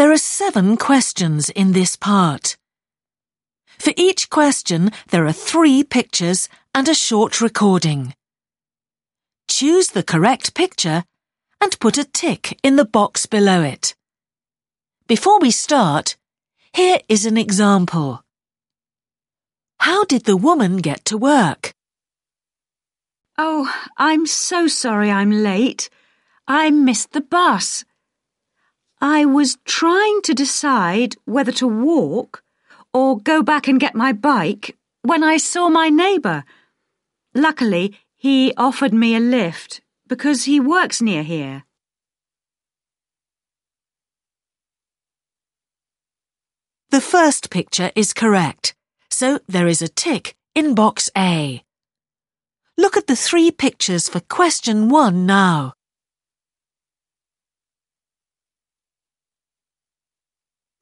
There are seven questions in this part. For each question, there are three pictures and a short recording. Choose the correct picture and put a tick in the box below it. Before we start, here is an example. How did the woman get to work? Oh, I'm so sorry I'm late. I missed the bus. I was trying to decide whether to walk or go back and get my bike when I saw my neighbour. Luckily, he offered me a lift because he works near here. The first picture is correct, so there is a tick in box A. Look at the three pictures for question one now.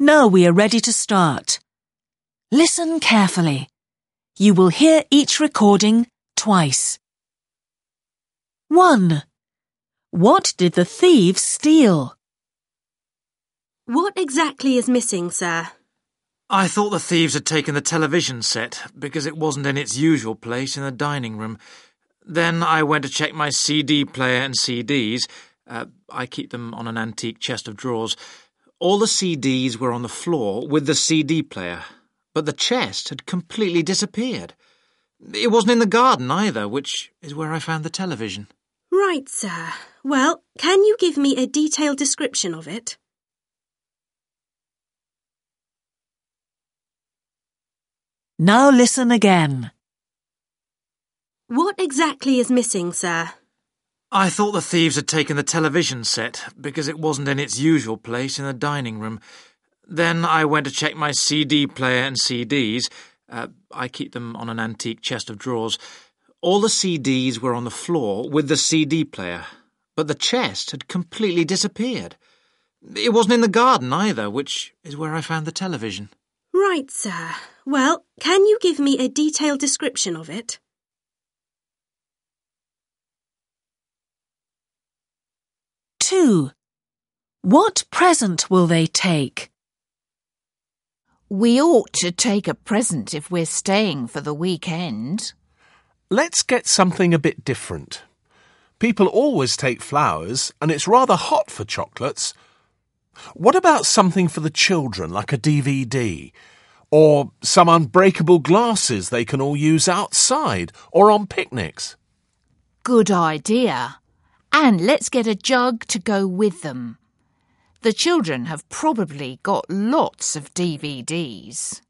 Now we are ready to start. Listen carefully. You will hear each recording twice. 1. What did the thieves steal? What exactly is missing, sir? I thought the thieves had taken the television set because it wasn't in its usual place in the dining room. Then I went to check my CD player and CDs. Uh, I keep them on an antique chest of drawers. All the CDs were on the floor with the CD player, but the chest had completely disappeared. It wasn't in the garden either, which is where I found the television. Right, sir. Well, can you give me a detailed description of it? Now listen again. What exactly is missing, sir? I thought the thieves had taken the television set because it wasn't in its usual place in the dining room. Then I went to check my CD player and CDs. Uh, I keep them on an antique chest of drawers. All the CDs were on the floor with the CD player, but the chest had completely disappeared. It wasn't in the garden either, which is where I found the television. Right, sir. Well, can you give me a detailed description of it? Two. What present will they take? We ought to take a present if we're staying for the weekend. Let's get something a bit different. People always take flowers, and it's rather hot for chocolates. What about something for the children, like a DVD? Or some unbreakable glasses they can all use outside or on picnics? Good idea. And let's get a jug to go with them. The children have probably got lots of DVDs.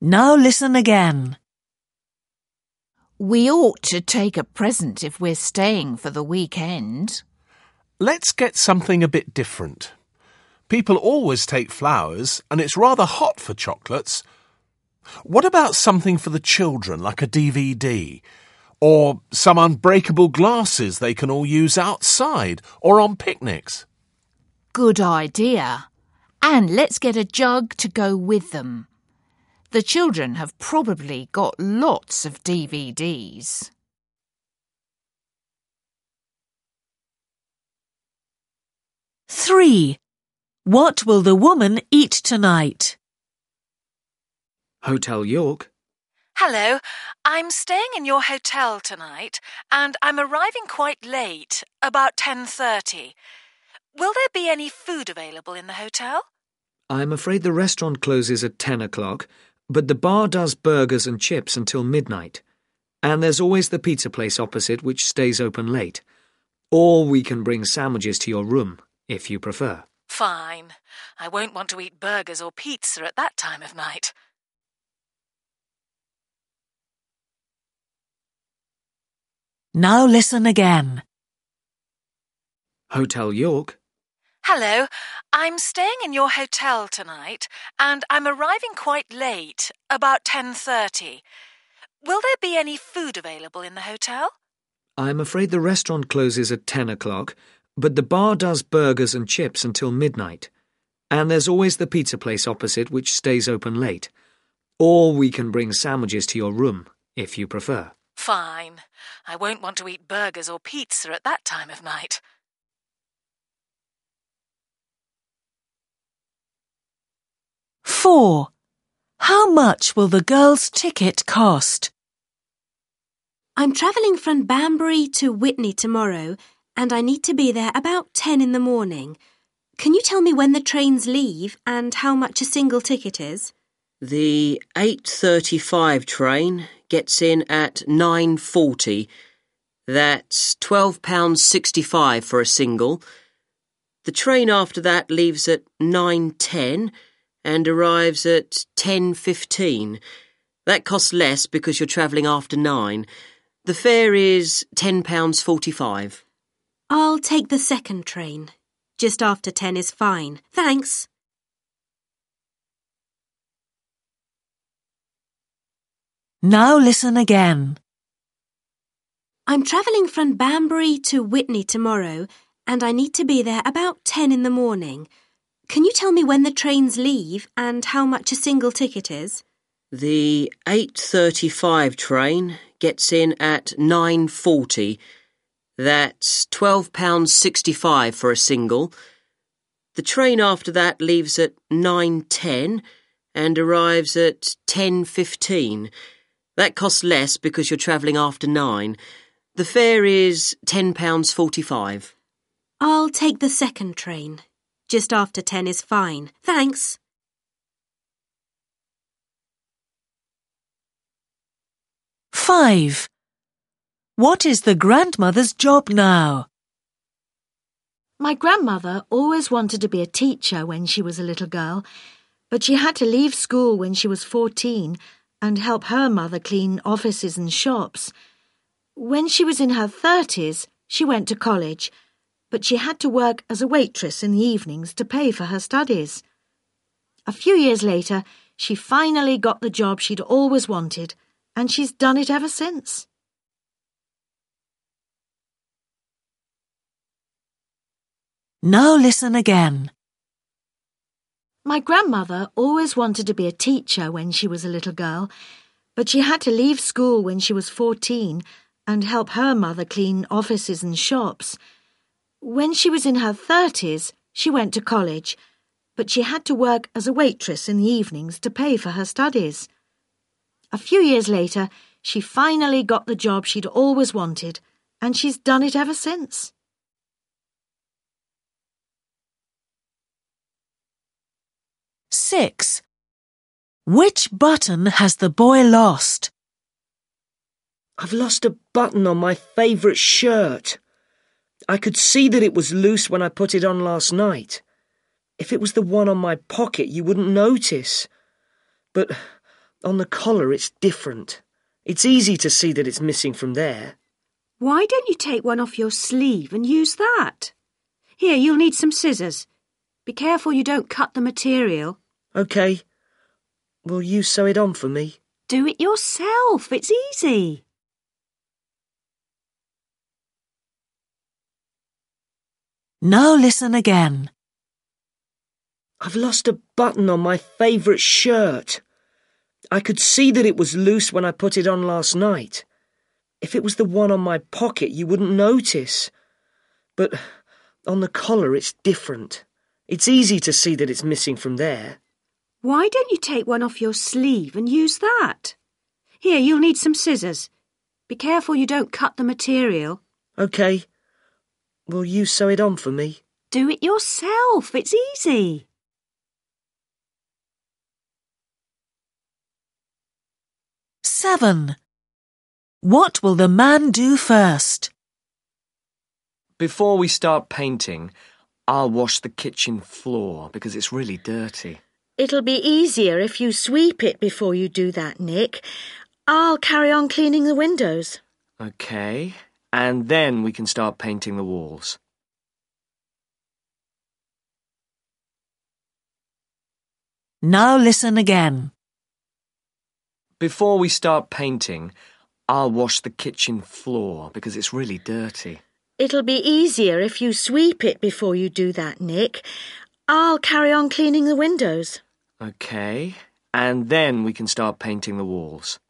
Now listen again. We ought to take a present if we're staying for the weekend. Let's get something a bit different. People always take flowers, and it's rather hot for chocolates. What about something for the children, like a DVD? Or some unbreakable glasses they can all use outside or on picnics? Good idea. And let's get a jug to go with them. The children have probably got lots of DVDs. Three. What will the woman eat tonight? Hotel York. Hello, I'm staying in your hotel tonight and I'm arriving quite late, about 10:30. Will there be any food available in the hotel? I'm afraid the restaurant closes at 10 o'clock, but the bar does burgers and chips until midnight. And there's always the pizza place opposite which stays open late. Or we can bring sandwiches to your room, if you prefer. Fine. I won't want to eat burgers or pizza at that time of night. Now listen again. Hotel York. Hello, I'm staying in your hotel tonight and I'm arriving quite late, about 10:30. Will there be any food available in the hotel? I'm afraid the restaurant closes at 10 o'clock, but the bar does burgers and chips until midnight. And there's always the pizza place opposite which stays open late. Or we can bring sandwiches to your room, if you prefer. Fine. I won't want to eat burgers or pizza at that time of night. Four. How much will the girl's ticket cost? I'm travelling from Banbury to Witney tomorrow, and I need to be there about 10 in the morning. Can you tell me when the trains leave and how much a single ticket is? The 8.35 train gets in at 9.40. That's £12.65 for a single. The train after that leaves at 9.10 and arrives at 10.15. That costs less because you're travelling after 9. The fare is £10.45. I'll take the second train. Just after 10 is fine. Thanks. Now listen again. I'm travelling from Banbury to Witney tomorrow, and I need to be there about 10 in the morning. Can you tell me when the trains leave and how much a single ticket is? The 8.35 train gets in at 9.40. That's £12.65 for a single. The train after that leaves at 9.10 and arrives at 10.15. That costs less because you're travelling after nine. The fare is £10.45. I'll take the second train. Just after 10 is fine. Thanks. Five. What is the grandmother's job now? My grandmother always wanted to be a teacher when she was a little girl, but she had to leave school when she was 14 and help her mother clean offices and shops. When she was in her 30s, she went to college, but she had to work as a waitress in the evenings to pay for her studies. A few years later, she finally got the job she'd always wanted, and she's done it ever since. Now listen again. My grandmother always wanted to be a teacher when she was a little girl, but she had to leave school when she was 14 and help her mother clean offices and shops. When she was in her 30s, she went to college, but she had to work as a waitress in the evenings to pay for her studies. A few years later, she finally got the job she'd always wanted, and she's done it ever since. Six. Which button has the boy lost? I've lost a button on my favourite shirt. I could see that it was loose when I put it on last night. If it was the one on my pocket, you wouldn't notice. But on the collar, it's different. It's easy to see that it's missing from there. Why don't you take one off your sleeve and use that? Here, you'll need some scissors. Be careful you don't cut the material. OK. Will you sew it on for me? Do it yourself. It's easy. Now listen again. I've lost a button on my favourite shirt. I could see that it was loose when I put it on last night. If it was the one on my pocket, you wouldn't notice. But on the collar, it's different. It's easy to see that it's missing from there. Why don't you take one off your sleeve and use that? Here, you'll need some scissors. Be careful you don't cut the material. OK. Will you sew it on for me? Do it yourself. It's easy. Seven. What will the man do first? Before we start painting, I'll wash the kitchen floor because it's really dirty. It'll be easier if you sweep it before you do that, Nick. I'll carry on cleaning the windows. OK. And then we can start painting the walls. Now listen again. Before we start painting, I'll wash the kitchen floor because it's really dirty. It'll be easier if you sweep it before you do that, Nick. I'll carry on cleaning the windows. OK. And then we can start painting the walls.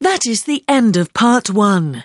That is the end of part one.